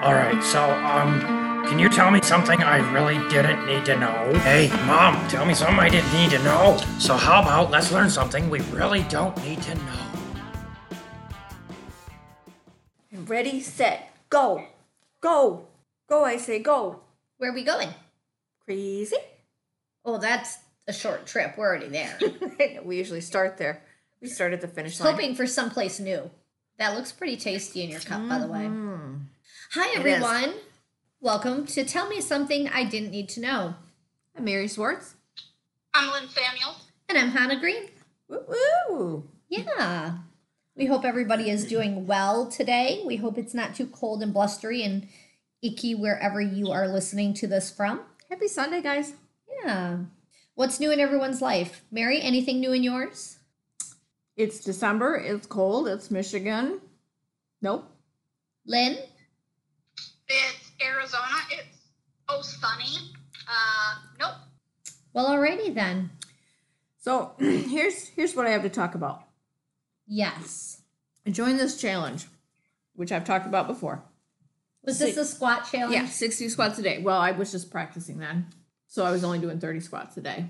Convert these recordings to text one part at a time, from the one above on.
All right, so, um, can you tell me something I really didn't need to know? Hey, Mom, tell me something I didn't need to know. So, how about let's learn something we really don't need to know? Ready, set, go. Go. Go, I say go. Where are we going? Crazy. Oh, that's a short trip. We're already there. we usually start there. We start at the finish line. Hoping for someplace new. That looks pretty tasty in your cup, by the way. Hi, everyone. Welcome to Tell Me Something I Didn't Need to Know. I'm Mary Swartz. I'm Lynn Samuel. And I'm Hannah Green. Woo woo. Yeah. We hope everybody is doing well today. We hope it's not too cold and blustery and icky wherever you are listening to this from. Happy Sunday, guys. Yeah. What's new in everyone's life? Mary, anything new in yours? It's December. It's cold. It's Michigan. Nope. Lynn? It's Arizona. It's oh sunny. Uh, nope. Well, alrighty then. So here's here's what I have to talk about. Yes. Join this challenge, which I've talked about before. Was this a squat challenge? Yeah, 60 squats a day. Well, I was just practicing then. So I was only doing 30 squats a day.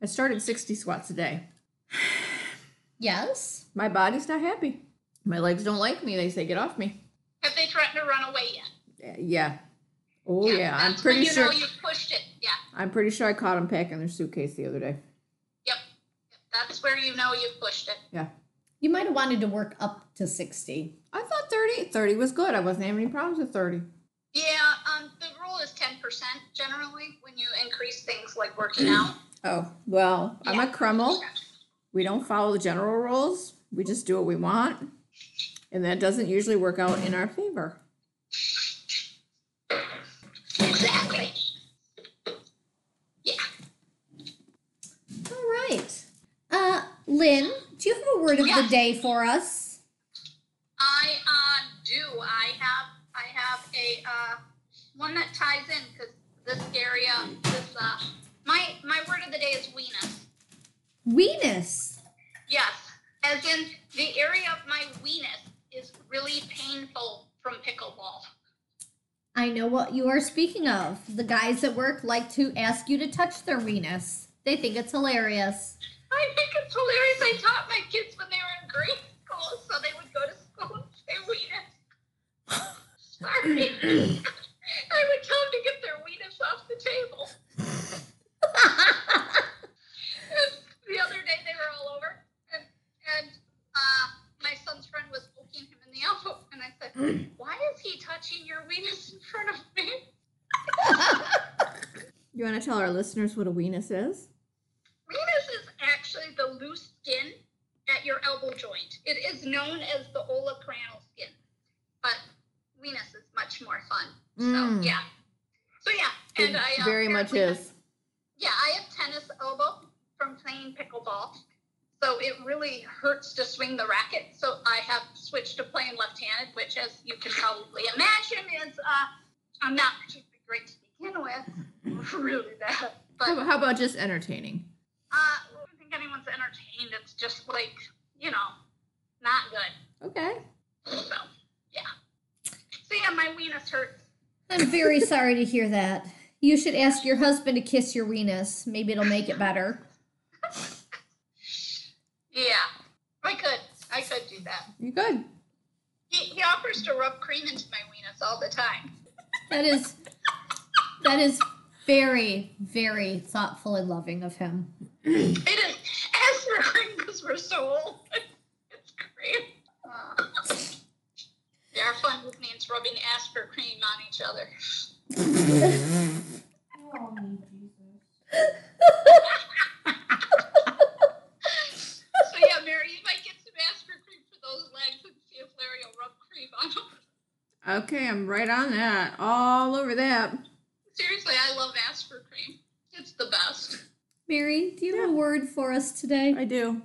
I started 60 squats a day. Yes. My body's not happy. My legs don't like me. They say, get off me. Have they threatened to run away yet? Yeah. Oh, yeah. I'm that's when pretty you sure. know you pushed it. Yeah. I'm pretty sure I caught them packing their suitcase the other day. Yep. That's where you know you pushed it. Yeah. You might have wanted to work up to 60. I thought 30. 30 was good. I wasn't having any problems with 30. Yeah. Um, the rule is ten percent generally when you increase things like working out. Oh, well, I'm a Kreml. 10%. We don't follow the general rules. We just do what we want. And that doesn't usually work out in our favor. Exactly. Yeah. All right. Uh, Lynn, do you have a word of Yeah. the day for us? I uh do. I have I have a uh one that ties in because this area this uh my my word of the day is weenus. Weenus. Yes, as in the area of my weenus is really painful from pickleball. I know what you are speaking of. The guys at work like to ask you to touch their weenus. They think it's hilarious. I think it's hilarious. I taught my kids when they were in grade school, so they would go to school and say weenus. Sorry. I would tell them to get their weenus off the table. The other day they were all over, and and uh, my son's friend was poking him in the elbow, and I said, "Why is he touching your weenus in front of me?" You want to tell our listeners what a weenus is? weenus is actually the loose skin at your elbow joint. It is known as the olecranon skin, but weenus is much more fun. Mm. So yeah, so yeah, and It I uh, very much is. Yeah, I have tennis elbow from playing pickleball, so it really hurts to swing the racket. So I have switched to playing left-handed, which, as you can probably imagine, is uh, I'm not particularly great to begin with, really bad. But How, how about just entertaining? uh, I don't think anyone's entertained. It's just like, you know, not good. Okay. So, yeah. So, yeah, my weenus hurts. I'm very sorry to hear that. You should ask your husband to kiss your weenus. Maybe it'll make it better. Yeah, I could. I could do that. You could. He, he offers to rub cream into my weenus all the time. That is that is very, very thoughtful and loving of him. It is ask for cream because we're so old. it's cream. Uh, yeah, our fun group name's rubbing Aspercreme on each other. So yeah, Mary, you might get some Aspercreme for those legs and see if Larry will rub cream on them. Okay, I'm right on that. All over that. Seriously, I love Aspercreme. It's the best. Mary, do you have a word for us today? I do.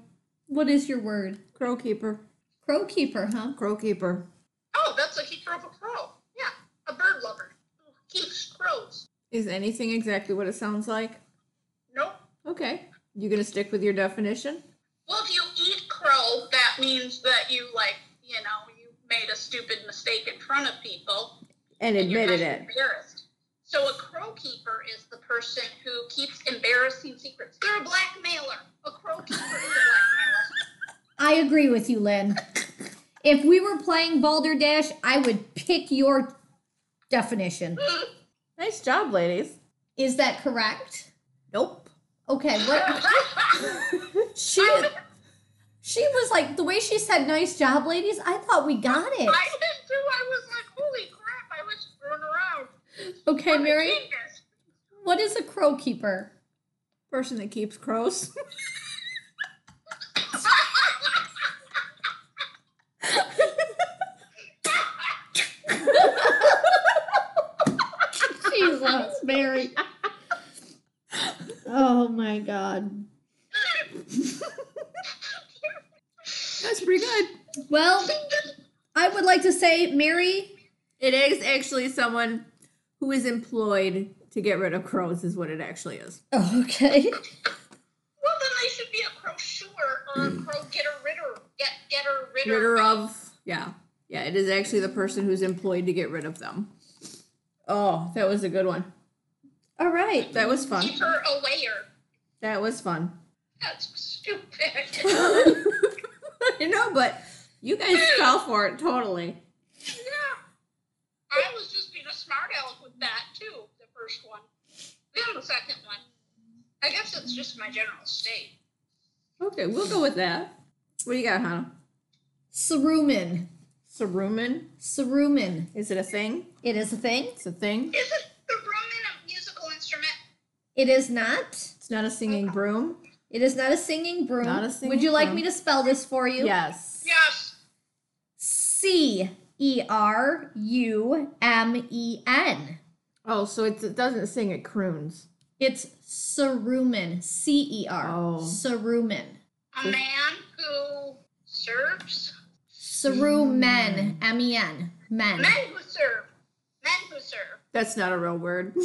What is your word? Crow keeper. Crow keeper, huh? Crow keeper. Oh, that's a keeper of a crow. Yeah, a bird lover who keeps crows. Is anything exactly what it sounds like? Nope. Okay. You gonna stick with your definition? Well, if you eat crow, that means that you like, you know, you made a stupid mistake in front of people. And and you're admitted it. Embarrassed. So a crow keeper is the person who keeps embarrassing secrets. They're a blackmailer. A crow keeper is a blackmailer. I agree with you, Lynn. If we were playing Balderdash, I would pick your definition. Nice job, ladies. Is that correct? Nope. Okay, what she she was like the way she said nice job, ladies, I thought we got it. I did too. I was like, holy crap! I was screwing around. Okay, What Mary, what is a crow keeper? Person that keeps crows. Jesus, Mary. Oh my god. That's pretty good. Well, I would like to say, Mary, It is actually someone who is employed to get rid of crows, is what it actually is. Oh, okay. Well, then they should be a crow shooer or a crow getter ritter. Get getter ritter. Ritter of, yeah. Yeah, it is actually the person who's employed to get rid of them. Oh, that was a good one. All right. That was fun. Keep her aware. That was fun. That's stupid. you know, but you guys fell for it totally. yeah. I was just being a smart aleck with that too. The first one. Then the second one. I guess it's just my general state. Okay, we'll go with that. What do you got, Hannah? Cerumen. Cerumen? Cerumen. Is it a thing? It is a thing. It's a thing. Is it the Roman a musical instrument? It is not. It's not a singing broom. It is not a singing broom. Not a singing Would you like broom. me to spell this for you? Yes. Yes. C E R U M E N. Oh, so it's, it doesn't sing, it croons. It's Cerumen. C E R. Oh. Cerumen. A man who serves. Cerumen. M E N. Men. Men Men who serve. Men who serve. That's not a real word. boy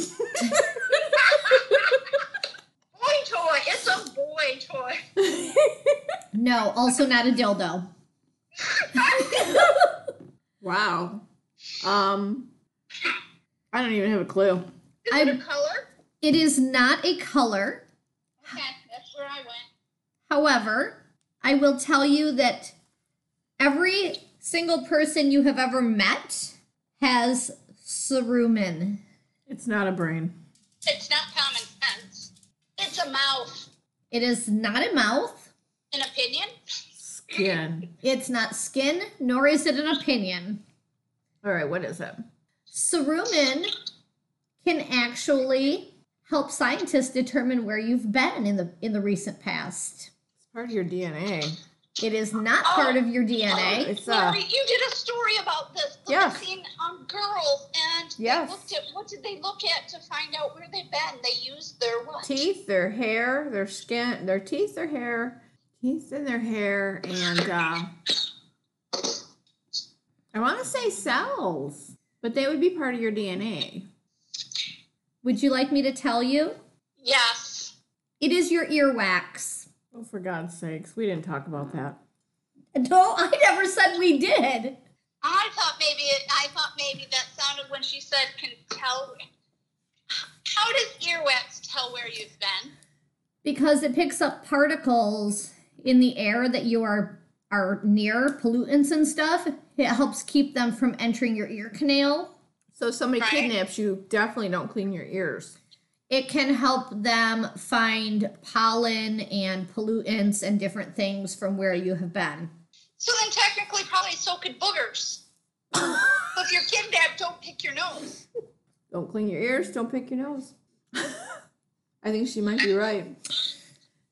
toy. It's a boy toy. No, also not a dildo. wow. Um, I don't even have a clue. Is I'm- it a color? It is not a color. Okay, that's where I went. However, I will tell you that every single person you have ever met has cerumen. It's not a brain. It's not common sense. It's a mouth. It is not a mouth. An opinion? Skin. It's not skin, nor is it an opinion. All right, what is it? Cerumen can actually help scientists determine where you've been in the in the recent past. It's part of your DNA. It is not part of your Oh, DNA. It's uh, you did a story about this. The Yes. scene on girls, and Yes. they looked at what did they look at to find out where they've been? They used their what? teeth, their hair, their skin, their teeth, their hair, teeth in their hair, and uh, I want to say cells, but they would be part of your DNA. Would you like me to tell you? Yes. It is your earwax. Oh, for God's sakes, we didn't talk about that. No, I never said we did. I thought maybe it, I thought maybe that sounded when she said can tell. How does earwax tell where you've been? Because it picks up particles in the air that you are are near, pollutants and stuff. It helps keep them from entering your ear canal. So if somebody Right. kidnaps you, definitely don't clean your ears. It can help them find pollen and pollutants and different things from where you have been. So then technically, probably so could boogers. if you're kidnapped, don't pick your nose. Don't clean your ears. Don't pick your nose. I think she might be right.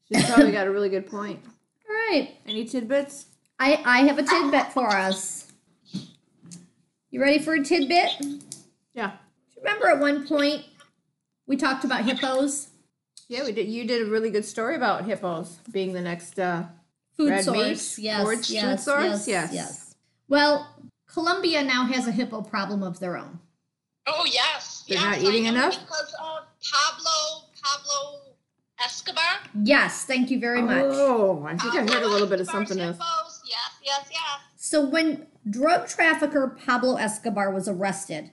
She's probably got a really good point. All right. Any tidbits? I, I have a tidbit for us. You ready for a tidbit? Yeah. Remember at one point we talked about hippos? Yeah, we did. You did a really good story about hippos being the next. uh Food Red source. meat? Yes, Foraged food yes, source? yes, Yes. yes. Well, Colombia now has a hippo problem of their own. Oh yes, They're yes, not eating enough? because of Pablo Pablo Escobar. Yes, thank you very much. Oh, I think I heard a little bit of Escobar's something else. Yes, yes, yes. So when drug trafficker Pablo Escobar was arrested,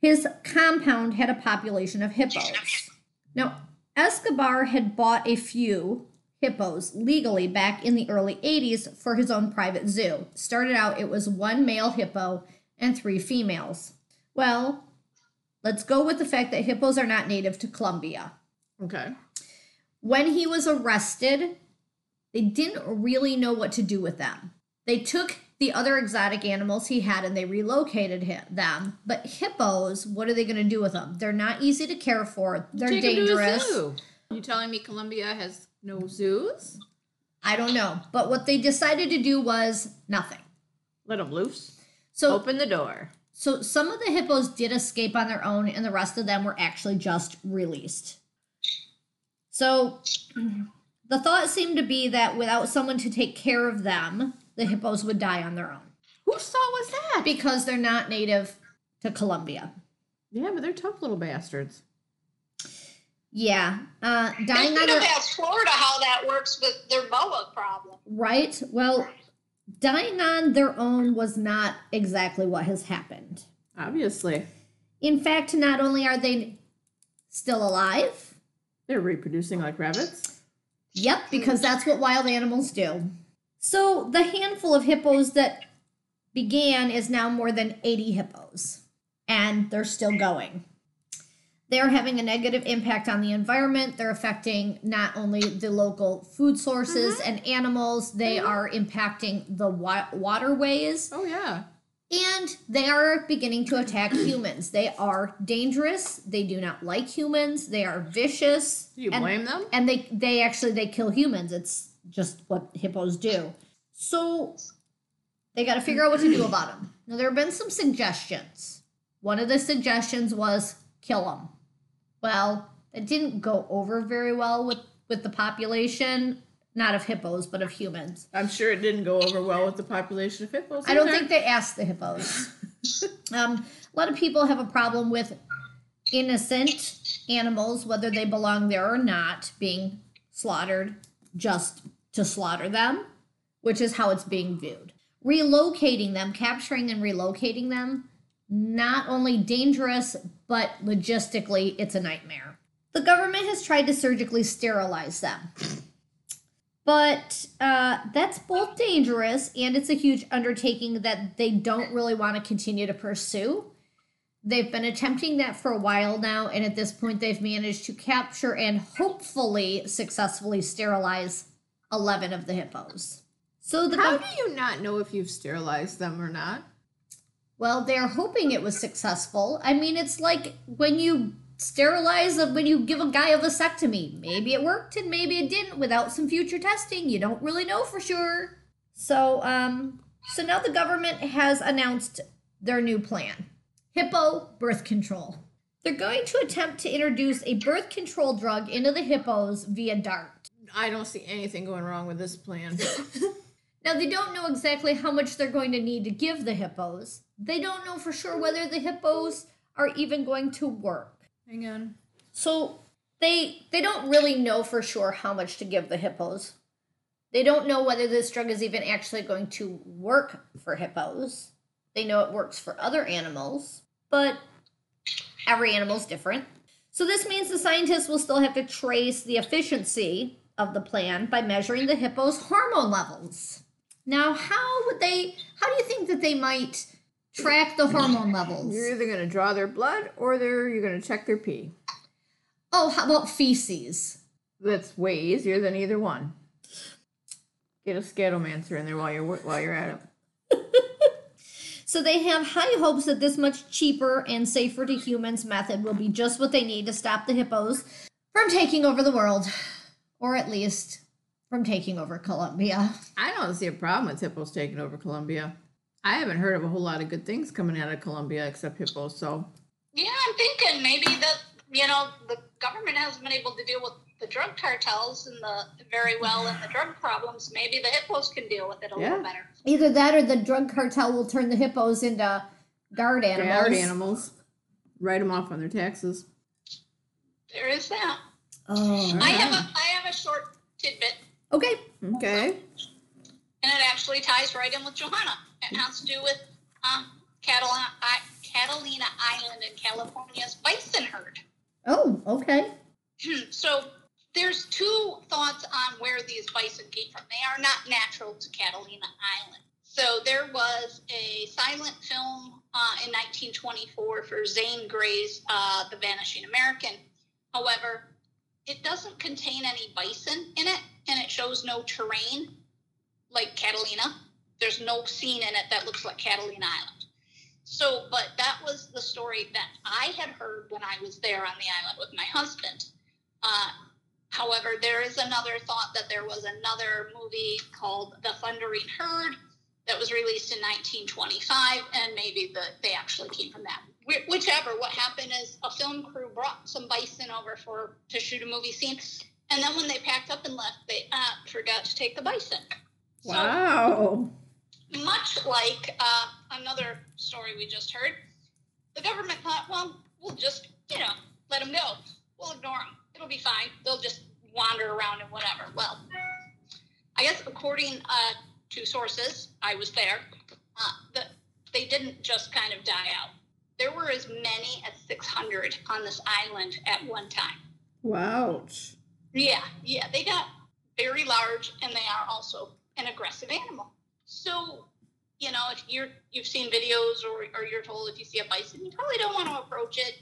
his compound had a population of hippos. Now, Escobar had bought a few hippos legally back in the early 80s for his own private zoo. Started out, it was one male hippo and three females. Well, let's go with the fact that hippos are not native to Colombia. Okay. When he was arrested, they didn't really know what to do with them. They took the other exotic animals he had and they relocated hi- them. But hippos, what are they going to do with them? They're not easy to care for. They're Take to dangerous. zoo. You telling me Colombia has no zoos? I don't know. But what they decided to do was nothing. Let them loose. So Open the door. So some of the hippos did escape on their own, and the rest of them were actually just released. So the thought seemed to be that without someone to take care of them, the hippos would die on their own Whose thought was that? because they're not native to Colombia. yeah, but they're tough little bastards. Yeah, uh, They dying on should their have asked Florida how that works with their boa problem. right. Well, dying on their own was not exactly what has happened. Obviously. In fact, not only are they still alive, They're reproducing like rabbits. Yep, because that's what wild animals do. So the handful of hippos that began is now more than 80 hippos, and they're still going. They're having a negative impact on the environment. They're affecting not only the local food sources mm-hmm. and animals, they mm-hmm. are impacting the wa- waterways, Oh yeah. and they are beginning to attack humans. They are dangerous. They do not like humans. They are vicious. Do you and- blame them? and they they actually they kill humans it's just what hippos do. So they got to figure out what to do about them. Now there have been some suggestions. One of the suggestions was kill them well it didn't go over very well with with the population not of hippos but of humans. I'm sure it didn't go over well with the population of hippos. i don't think they asked the hippos. Um, a lot of people have a problem with innocent animals, whether they belong there or not, being slaughtered just to slaughter them, which is how it's being viewed. Relocating them, capturing and relocating them, not only dangerous, but logistically, it's a nightmare. The government has tried to surgically sterilize them. But uh, that's both dangerous and it's a huge undertaking that they don't really want to continue to pursue. They've been attempting that for a while now, and at this point, they've managed to capture and hopefully successfully sterilize 11 of the hippos. So the How do you not know if you've sterilized them or not? well, they're hoping it was successful. I mean, it's like when you sterilize a, when you give a guy a vasectomy. Maybe it worked and maybe it didn't. Without some future testing, you don't really know for sure. So, um, so now the government has announced their new plan: hippo birth control. They're going to attempt to introduce a birth control drug into the hippos via DART. I don't see anything going wrong with this plan. Now, they don't know exactly how much they're going to need to give the hippos. They don't know for sure whether the hippos are even going to work. Hang on. So, they they don't really know for sure how much to give the hippos. They don't know whether this drug is even actually going to work for hippos. They know it works for other animals, but every animal's different. So this means the scientists will still have to trace the efficiency of the plan by measuring the hippo's hormone levels. Now, how would they how do you think that they might track the hormone levels? You're either gonna draw their blood or they're you're gonna check their pee. Oh, how about feces? That's way easier than either one. Get a scatomancer in there while you're while you're at it. So they have high hopes that this much cheaper and safer to humans method will be just what they need to stop the hippos from taking over the world, or at least from taking over Colombia. I don't see a problem with hippos taking over Colombia. I haven't heard of a whole lot of good things coming out of Colombia except hippos. So Yeah, I'm thinking maybe that you know the government hasn't been able to deal with the drug cartels and the very well and the drug problems. Maybe the hippos can deal with it a Yeah. little better. Either that or the drug cartel will turn the hippos into guard animals. guard animals, write them off on their taxes. There is that. Oh. I have a I have a short tidbit, Okay. Okay. and it actually ties right in with Johanna. It has to do with um, cattle uh, Catalina Island in California's bison herd. Oh, okay. so there's two thoughts on where these bison came from. They are not natural to Catalina Island. So there was a silent film uh, in 1924 for Zane Grey's uh, The Vanishing American. However, it doesn't contain any bison in it, and it shows no terrain like Catalina. There's no scene in it that looks like Catalina Island. So, but that was the story that I had heard when I was there on the island with my husband. Uh, however, there is another thought that there was another movie called The Thundering Herd that was released in 1925, and maybe the, they actually came from that. Wh- Whichever, what happened is a film crew brought some bison over for to shoot a movie scene, and then when they packed up and left, they uh, forgot to take the bison. So, Wow. much like uh, another story we just heard, the government thought, well, we'll just, you know, let them go. We'll ignore them. It'll be fine. They'll just wander around and whatever. Well, I guess according uh, to sources, I was there, uh, the, they didn't just kind of die out. There were as many as 600 on this island at one time. Wow. Yeah, yeah, they got very large, and they are also an aggressive animal. So, you know, if you're you've seen videos or or you're told if you see a bison, you probably don't want to approach it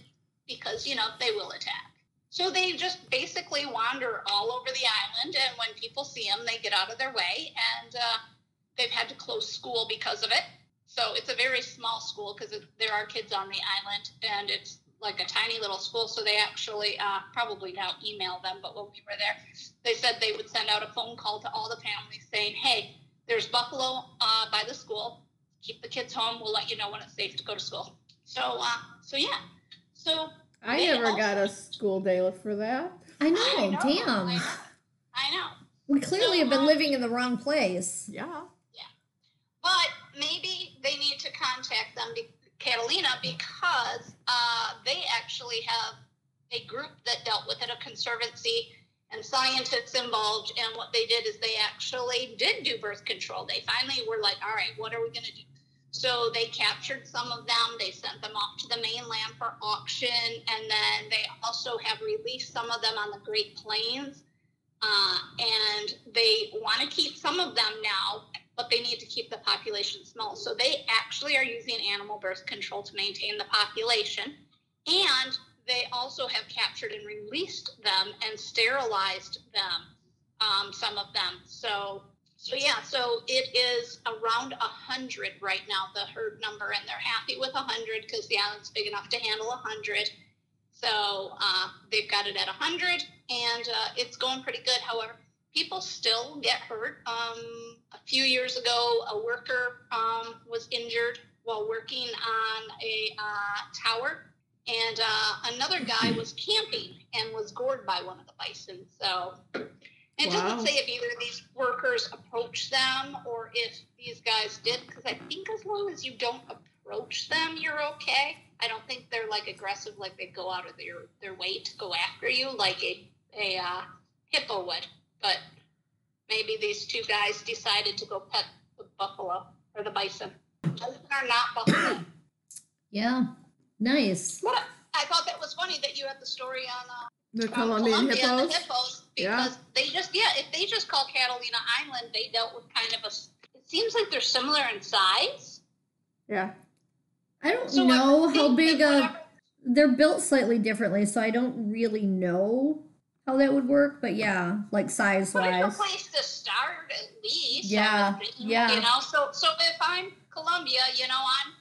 because you know they will attack. So they just basically wander all over the island, and when people see them, they get out of their way, and uh, they've had to close school because of it. So it's a very small school because there are kids on the island, and it's like a tiny little school. So they actually uh, probably now email them, but when we were there, they said they would send out a phone call to all the families saying, "Hey, there's buffalo uh, by the school. Keep the kids home. We'll let you know when it's safe to go to school." So, uh, so yeah, so I never also- got a school day for that. I know. I know, Damn. I- I know. We clearly have been living in the wrong place. Yeah yeah. But maybe they need to contact them, be- Catalina, because uh, they actually have a group that dealt with it, a conservancy and scientists involved. And what they did is they actually did do birth control. They finally were like, all right, what are we going to do? So they captured some of them. They sent them off to the mainland for auction, and then they also have released some of them on the Great Plains. Uh, and they want to keep some of them now, they need to keep the population small. So they actually are using animal birth control to maintain the population. And they also have captured and released them and sterilized them, um, some of them. So, so yeah, so it is around a hundred right now, the herd number, and they're happy with a hundred because the island's big enough to handle a hundred. So uh, they've got it at 100, and uh, it's going pretty good. However, people still get hurt. Um, a few years ago, a worker um, was injured while working on a uh, tower, and uh, another guy was camping and was gored by one of the bison. So it Wow. doesn't say if either of these workers approached them or if these guys did, because I think as long as you don't approach them, you're okay. I don't think they're like aggressive, like they go out of their their way to go after you, like a a uh, hippo would. But maybe these two guys decided to go pet the buffalo or the bison. Bison are not buffalo. Yeah. Nice. what I thought that was funny that you had the story on uh, The on Colombian Colombia and hippos. the hippos Yeah. because they just yeah if they just call Catalina Island they dealt with kind of a it seems like they're similar in size. Yeah. I don't So know would how big that a. They're built slightly differently, so I don't really know how that would work. But yeah, like size But it's wise. a place to start at least. Yeah, I would think, yeah. You know, so so if I'm Colombia, you know, I'm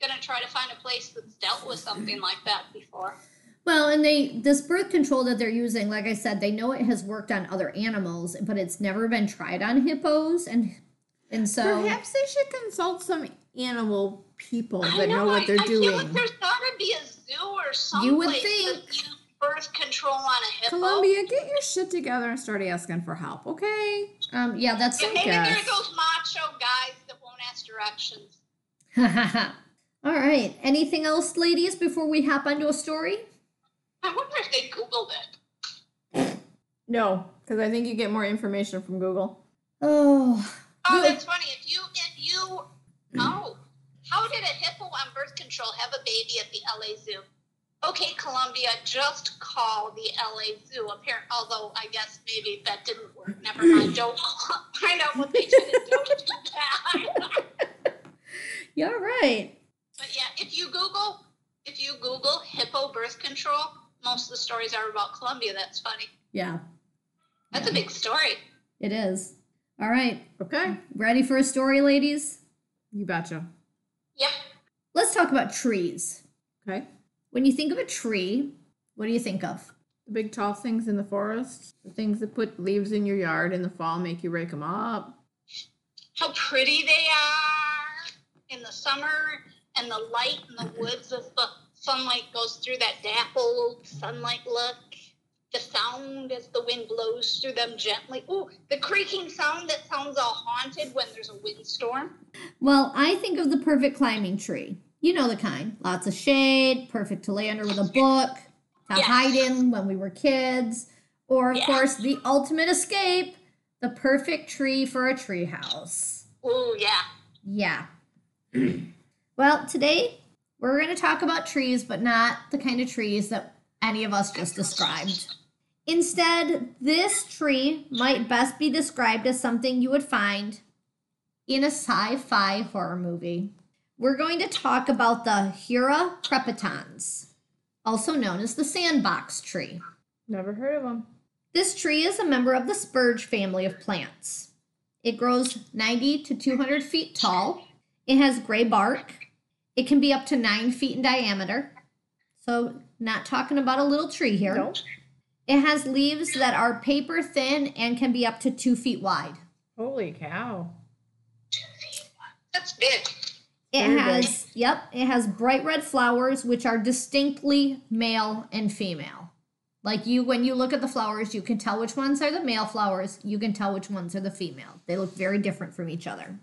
gonna try to find a place that's dealt with something like that before. Well, and they this birth control that they're using, like I said, they know it has worked on other animals, but it's never been tried on hippos, and and so Perhaps they should consult some animal people I that know, what I, they're I feel doing. like there's gotta be a zoo or something. You would that think. use birth control on a hippo. Colombia, get your shit together and start asking for help, okay? um yeah, that's Yeah, maybe guess. they're those macho guys that won't ask directions. all right. Anything else, ladies, before we hop onto a story? I wonder if they Googled it. No, because I think you get more information from Google. Oh, Oh, that's funny. If you if you oh, how how did a hippo on birth control have a baby at the LA Zoo? Okay, Colombia, just call the LA Zoo. Apparent, although I guess maybe that didn't work. Never mind. Don't find out what they did and don't do that. You're right. but yeah, if you Google, if you Google hippo birth control, most of the stories are about Colombia. That's funny. Yeah, That's a big story. it is. All right. Okay. Ready for a story, ladies? You betcha. Yeah. Let's talk about trees. Okay. When you think of a tree, what do you think of? The big tall things in the forest, the things that put leaves in your yard in the fall, make you rake them up. how pretty they are in the summer and the light in the woods as the sunlight goes through that dappled sunlight look the sound as the wind blows through them gently ooh the creaking sound that sounds all haunted when there's a windstorm Well, I think of the perfect climbing tree. You know the kind. Lots of shade, perfect to lay under with a book, to Yes. hide in when we were kids, or of Yeah. course the ultimate escape, the perfect tree for a tree house. ooh yeah Yeah. well, today we're going to talk about trees, but not the kind of trees that any of us just described. Instead, this tree might best be described as something you would find in a sci fi horror movie. We're going to talk about the Hura crepitans, also known as the sandbox tree. Never heard of them. This tree is a member of the spurge family of plants. It grows 90 to 200 feet tall. It has gray bark. It can be up to 9 feet in diameter. So, not talking about a little tree here. Nope. It has leaves that are paper thin and can be up to 2 feet wide. Holy cow. that's big It has, yep, it has bright red flowers which are distinctly male and female. Like you, when you look at the flowers, you can tell which ones are the male flowers, you can tell which ones are the female. They look very different from each other.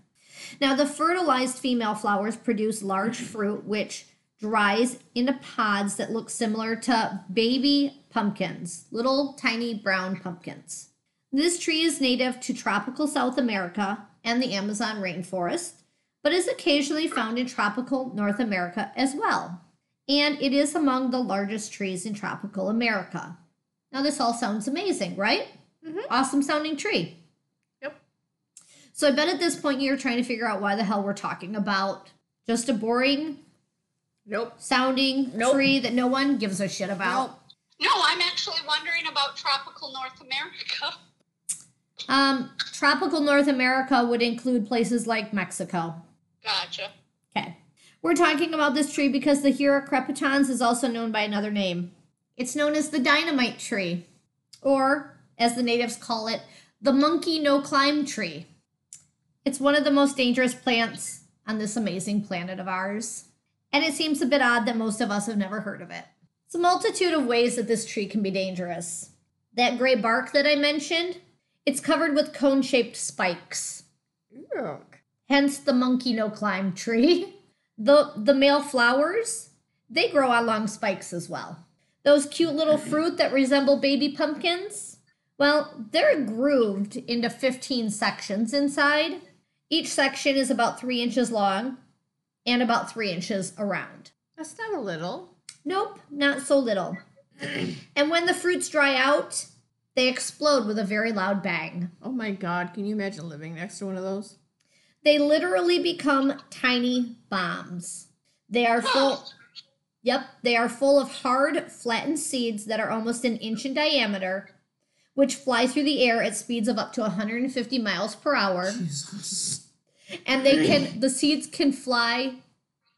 Now, the fertilized female flowers produce large fruit which dries into pods that look similar to baby pumpkins, little tiny brown pumpkins. This tree is native to tropical South America and the Amazon rainforest but is occasionally found in tropical North America as well. And it is among the largest trees in tropical America. Now, this all sounds amazing, right? Mhm. Awesome sounding tree. Yep. So, I bet at this point you're trying to figure out why the hell we're talking about just a boring Nope. sounding Nope. tree that no one gives a shit about. Nope. no i'm actually wondering about tropical north america Um, tropical North America would include places like Mexico. Gotcha Okay. We're talking about this tree because the Hura crepitans is also known by another name. It's known as the dynamite tree, or as the natives call it, the monkey no climb tree. It's one of the most dangerous plants on this amazing planet of ours, and it seems a bit odd that most of us have never heard of it. It's a multitude of ways that this tree can be dangerous. That gray bark that I mentioned, it's covered with cone shaped spikes Yuck. Hence the monkey no climb tree. The the male flowers, they grow on long spikes as well. Those cute little fruit that resemble baby pumpkins, well, they're grooved into 15 sections inside. Each section is about 3 inches long and about 3 inches around. That's not a little. Nope, not so little. and when the fruits dry out, they explode with a very loud bang. Oh my god, can you imagine living next to one of those? They literally become tiny bombs. They are full. Yep, they are full of hard, flattened seeds that are almost an inch in diameter, which fly through the air at speeds of up to 150 miles per hour. Jesus. And they can the seeds can fly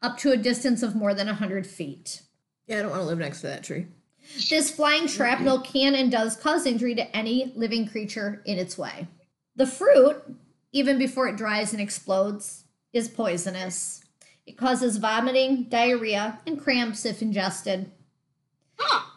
up to a distance of more than 100 feet. Yeah, I don't want to live next to that tree. This flying shrapnel can and does cause injury to any living creature in its way. The fruit, even before it dries and explodes, is poisonous. It causes vomiting, diarrhea, and cramps if ingested. huh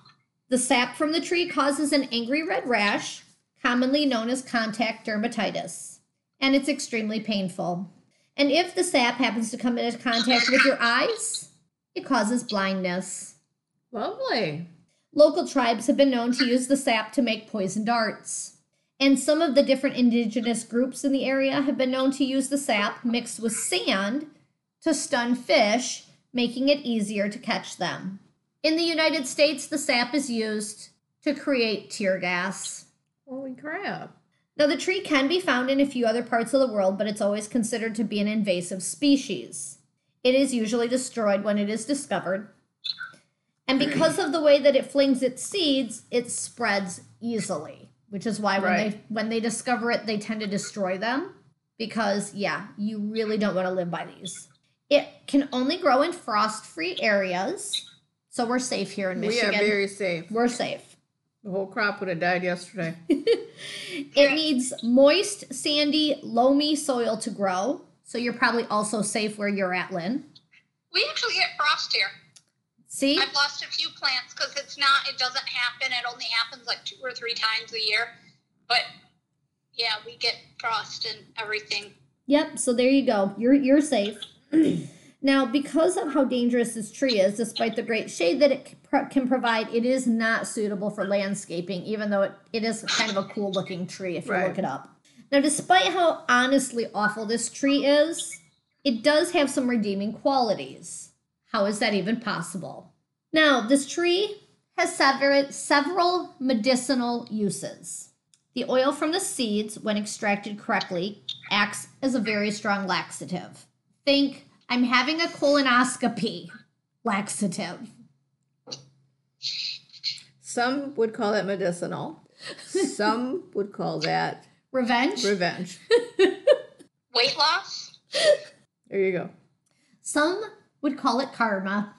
The sap from the tree causes an angry red rash, commonly known as contact dermatitis, and it's extremely painful. And if the sap happens to come into contact with your eyes, it causes blindness. Lovely. Local tribes have been known to use the sap to make poison darts. And some of the different indigenous groups in the area have been known to use the sap mixed with sand to stun fish, making it easier to catch them. In the United States, the sap is used to create tear gas. Holy crap. Now, the tree can be found in a few other parts of the world, but it's always considered to be an invasive species. It is usually destroyed when it is discovered. And because of the way that it flings its seeds, it spreads easily, which is why when they when they discover it, they tend to destroy them because yeah, you really don't want to live by these. It can only grow in frost-free areas. So we're safe here in Michigan. We are very safe. we're safe. The whole crop would have died yesterday. It needs moist, sandy, loamy soil to grow. So you're probably also safe where you're at, Lynn. We actually get frost here. See? I've lost a few plants because it's not. It doesn't happen. It only happens like two or three times a year. But yeah, we get frost and everything. Yep, so there you go. You're you're safe. now, because of how dangerous this tree is, despite the great shade that it can provide, it is not suitable for landscaping, even though it, it is kind of a cool looking tree if you Right. look it up. Now, despite how honestly awful this tree is, it does have some redeeming qualities. How is that even possible? Now, this tree has several, several medicinal uses. The oil from the seeds, when extracted correctly, acts as a very strong laxative. Think, I'm having a colonoscopy laxative. Some would call that medicinal. Some would call that Revenge? revenge. Weight loss. There you go. Some would call it karma.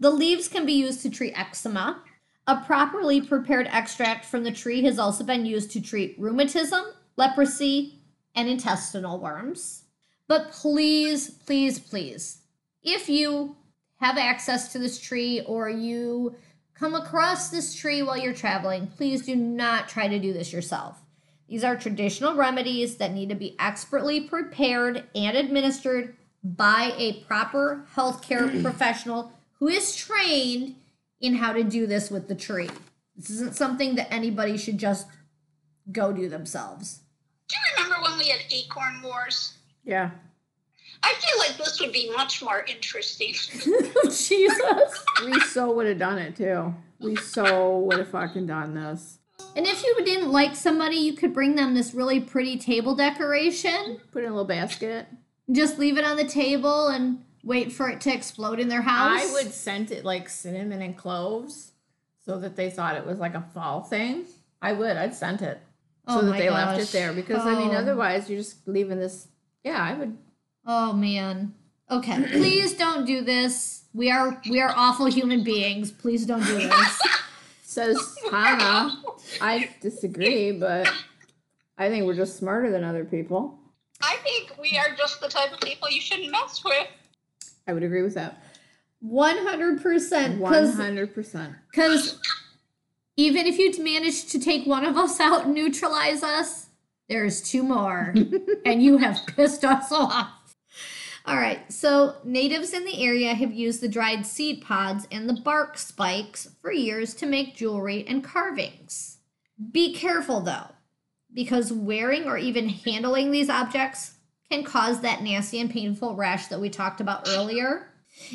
The leaves can be used to treat eczema. A properly prepared extract from the tree has also been used to treat rheumatism, leprosy, and intestinal worms. But please, please, please, if you have access to this tree or you come across this tree while you're traveling, please do not try to do this yourself. These are traditional remedies that need to be expertly prepared and administered by a proper healthcare professional who is trained in how to do this with the tree. This isn't something that anybody should just go do themselves. Do you remember when we had acorn wars? Yeah. I feel like this would be much more interesting. Jesus. We so would have done it too. We so would have fucking done this. And if you didn't like somebody, you could bring them this really pretty table decoration. Put it in a little basket. Just leave it on the table and wait for it to explode in their house. I would scent it like cinnamon and cloves so that they thought it was like a fall thing. I would. I'd scent it so Oh that my they left it there because I mean Oh. otherwise you're just leaving this. Yeah, I would. Oh man. Okay, please don't do this. We are we are awful human beings. Please don't do this. Says Hannah. I disagree, but I think we're just smarter than other people. I think we are just the type of people you shouldn't mess with. I would agree with that. One hundred percent. One hundred percent. Because even if you manage to take one of us out and neutralize us, there's two more, and you have pissed us off. All right, so natives in the area have used the dried seed pods and the bark spikes for years to make jewelry and carvings. Be careful though, because wearing or even handling these objects can cause that nasty and painful rash that we talked about earlier.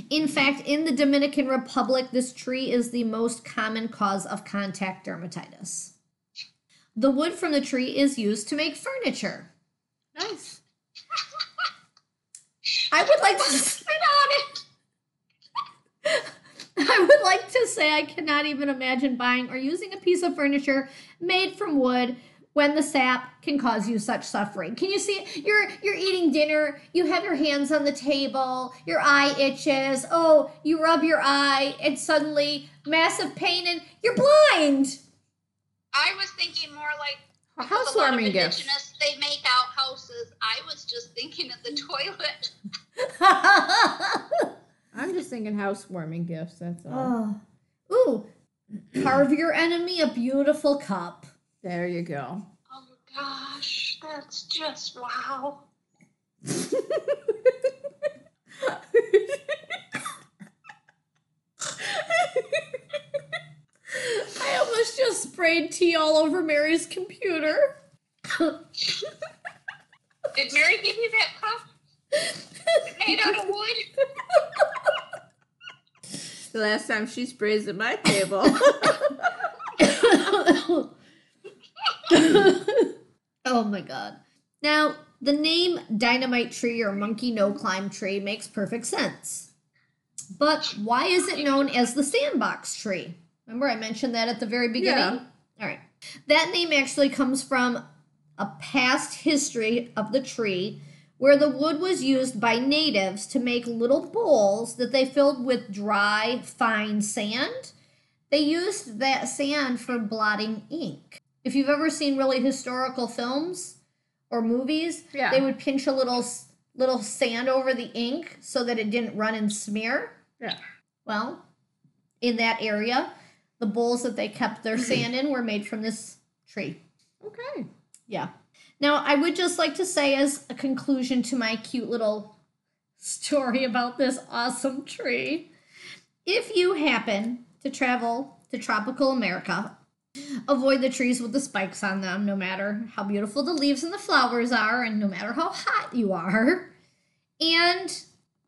In fact, in the Dominican Republic, this tree is the most common cause of contact dermatitis. The wood from the tree is used to make furniture. Nice. I would like to Sit on it. I would like to say I cannot even imagine buying or using a piece of furniture made from wood when the sap can cause you such suffering. Can you see you're you're eating dinner, you have your hands on the table, your eye itches, oh, you rub your eye and suddenly massive pain and you're blind. I was thinking more like A because a housewarming gift. they make out houses. I was just thinking of the toilet. I'm just thinking housewarming gifts. That's all. oh. Ooh. Carve your enemy a beautiful cup. There you go. Oh gosh, that's just wow. I almost just sprayed tea all over Mary's computer. Did Mary give you that cup? made out of wood. The last time she sprays at my table. oh my god. Now, the name dynamite tree or monkey no climb tree makes perfect sense. But why is it known as the sandbox tree? Remember, I mentioned that at the very beginning? Yeah. All right. That name actually comes from a past history of the tree where the wood was used by natives to make little bowls that they filled with dry, fine sand. They used that sand for blotting ink. If you've ever seen really historical films or movies, Yeah. they would pinch a little little sand over the ink so that it didn't run and smear. yeah. Well, in that area, the bowls that they kept their sand in were made from this tree. Okay. Yeah. Now, I would just like to say, as a conclusion to my cute little story about this awesome tree, if you happen to travel to tropical America, avoid the trees with the spikes on them, no matter how beautiful the leaves and the flowers are, and no matter how hot you are. And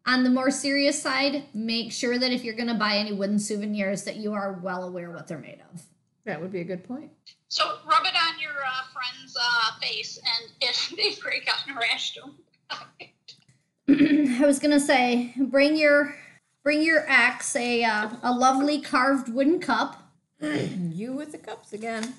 on the more serious side, make sure that if you're going to buy any wooden souvenirs, that you are well aware what they're made of. That would be a good point. So rub it on your uh, friend's uh, face, and if they break out in a rash, don't. I was gonna say, bring your bring your ex a uh, a lovely carved wooden cup. You with the cups again.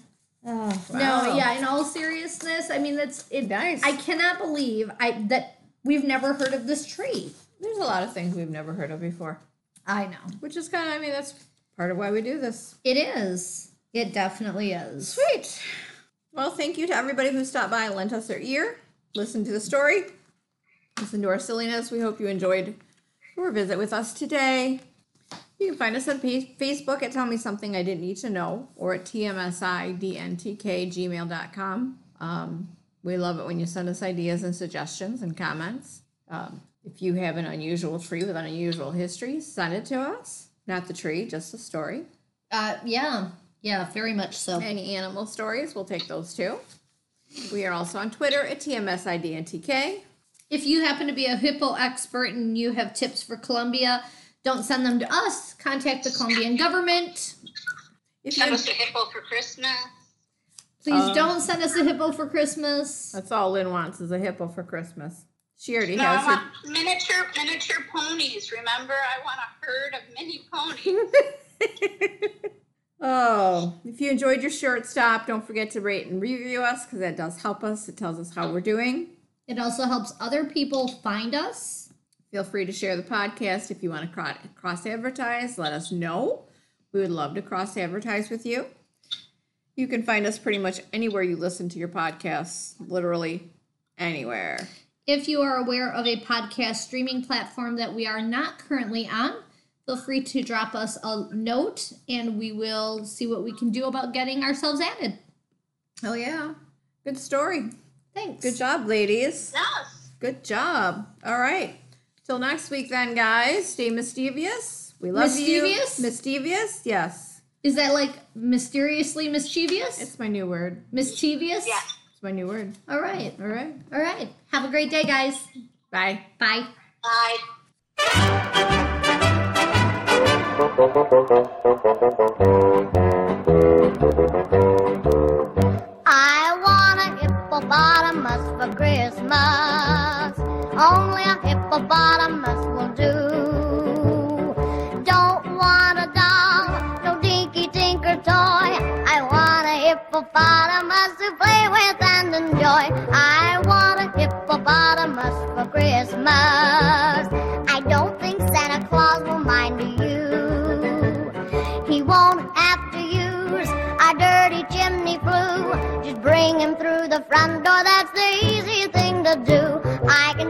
Oh, no, Wow. yeah. In all seriousness, I mean that's it. Nice. I cannot believe I that we've never heard of this tree. There's a lot of things we've never heard of before, I know which is kind of, I mean, that's part of why we do this. it is. It definitely is. Sweet. Well, thank you to everybody who stopped by and lent us their ear, listened to the story, listened to our silliness. We hope you enjoyed your visit with us today. You can find us on Facebook at Tell Me Something I Didn't Need to Know or at tmsidntkgmail.com. Um, we love it when you send us ideas and suggestions and comments. Um, if you have an unusual tree with an unusual history, send it to us. Not the tree, just the story. Uh, yeah, yeah, very much so. Any animal stories, we'll take those too. We are also on Twitter at TMSIDNTK. If you happen to be a hippo expert and you have tips for Colombia, don't send them to us. Contact the Colombian government. If Send you, us a hippo for Christmas. Please Um, don't send us a hippo for Christmas. that's all Lynn wants is a hippo for Christmas. She already No, I has want miniature miniature ponies. Remember, I want a herd of mini ponies. oh, if you enjoyed your short stop, don't forget to rate and review us because that does help us. It tells us how we're doing. It also helps other people find us. Feel free to share the podcast if you want to cross advertise. Let us know. We would love to cross advertise with you. You can find us pretty much anywhere you listen to your podcasts, literally anywhere. If you are aware of a podcast streaming platform that we are not currently on, feel free to drop us a note and we will see what we can do about getting ourselves added. Oh, yeah. Good story. Thanks. Good job, ladies. yes. Good job. All right. Till next week, then, guys. Stay mischievous. We love Mischievous? you. Mischievous? Yes. Is that like mysteriously mischievous? It's my new word. mischievous? Yeah. It's my new word. All right. All right. All right. Have a great day, guys. Bye. Bye. Bye. I want a hippopotamus for Christmas. Only a hippopotamus will do. Don't want a doll, no dinky tinker toy. I want a hippopotamus to play with and enjoy. I want a hippopotamus for Christmas. I don't think Santa Claus will mind you. He won't have to use a dirty chimney flue. Just bring him through the front door. That's the easy thing to do. I can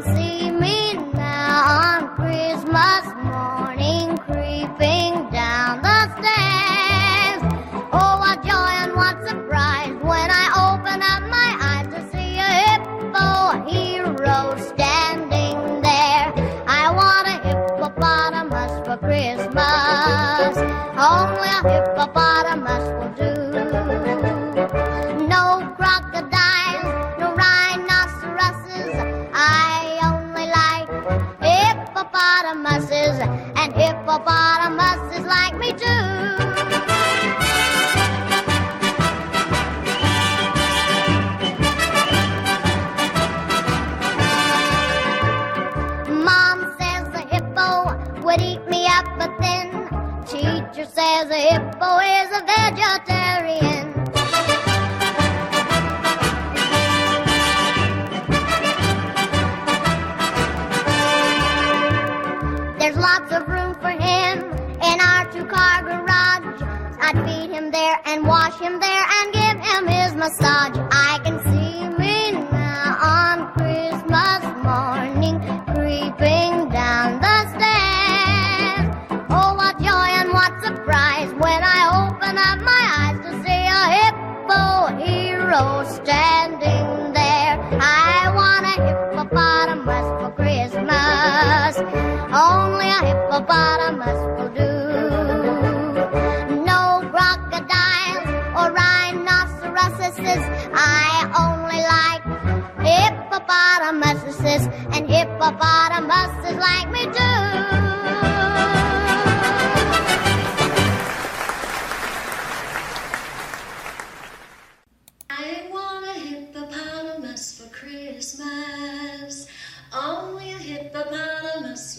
says a hippo is a vegetarian.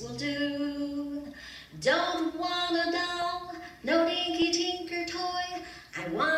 Will do. Don't wanna know, no dinky tinker toy. I want